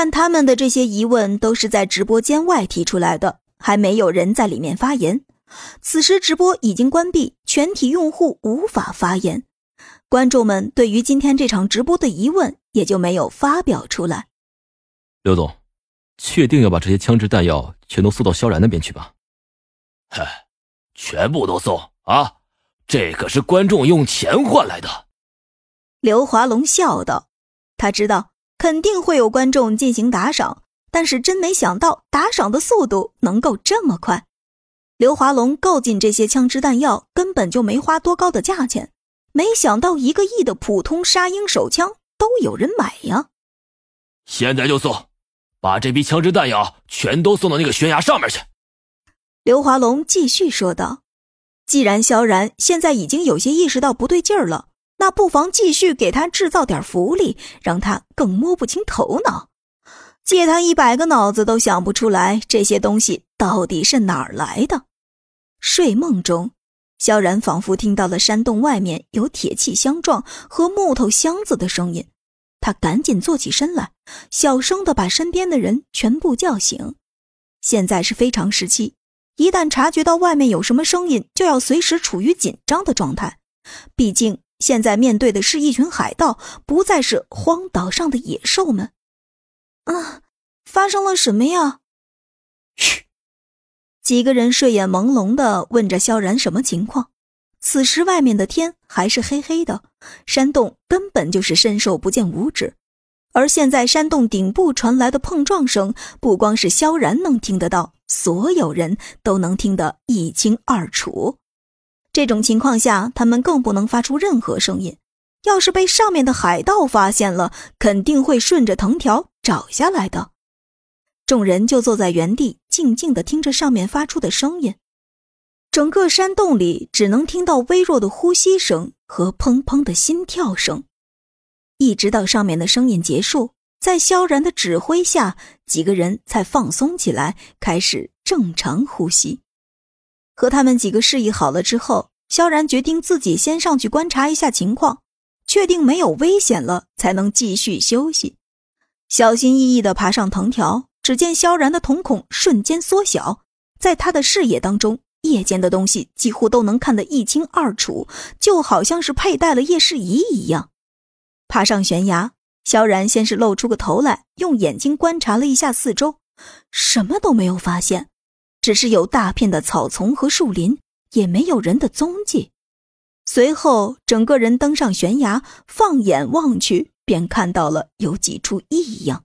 但他们的这些疑问都是在直播间外提出来的，还没有人在里面发言。此时直播已经关闭，全体用户无法发言，观众们对于今天这场直播的疑问也就没有发表出来。刘总，确定要把这些枪支弹药全都送到萧然那边去吧？嗨，全部都送啊！这可是观众用钱换来的。刘华龙笑道：“他知道肯定会有观众进行打赏，但是真没想到打赏的速度能够这么快。刘华龙购进这些枪支弹药根本就没花多高的价钱，没想到一个亿的普通沙鹰手枪都有人买呀！现在就送，把这批枪支弹药全都送到那个悬崖上面去。”刘华龙继续说道：“既然萧然现在已经有些意识到不对劲儿了，那不妨继续给他制造点福利，让他更摸不清头脑。借他一百个脑子都想不出来这些东西到底是哪儿来的。”睡梦中，萧然仿佛听到了山洞外面有铁器相撞和木头箱子的声音，他赶紧坐起身来，小声的把身边的人全部叫醒。现在是非常时期。一旦察觉到外面有什么声音，就要随时处于紧张的状态。毕竟现在面对的是一群海盗，不再是荒岛上的野兽们。啊，发生了什么呀？嘘，几个人睡眼朦胧的问着萧然什么情况。此时外面的天还是黑黑的，山洞根本就是伸手不见五指。而现在山洞顶部传来的碰撞声，不光是萧然能听得到。所有人都能听得一清二楚，这种情况下，他们更不能发出任何声音。要是被上面的海盗发现了，肯定会顺着藤条找下来的。众人就坐在原地，静静地听着上面发出的声音。整个山洞里只能听到微弱的呼吸声和砰砰的心跳声，一直到上面的声音结束。在萧然的指挥下，几个人才放松起来，开始正常呼吸。和他们几个示意好了之后，萧然决定自己先上去观察一下情况，确定没有危险了，才能继续休息。小心翼翼地爬上藤条，只见萧然的瞳孔瞬间缩小，在他的视野当中，夜间的东西几乎都能看得一清二楚，就好像是佩戴了夜视仪一样。爬上悬崖。萧然先是露出个头来，用眼睛观察了一下四周，什么都没有发现，只是有大片的草丛和树林，也没有人的踪迹。随后，整个人登上悬崖，放眼望去，便看到了有几处异样。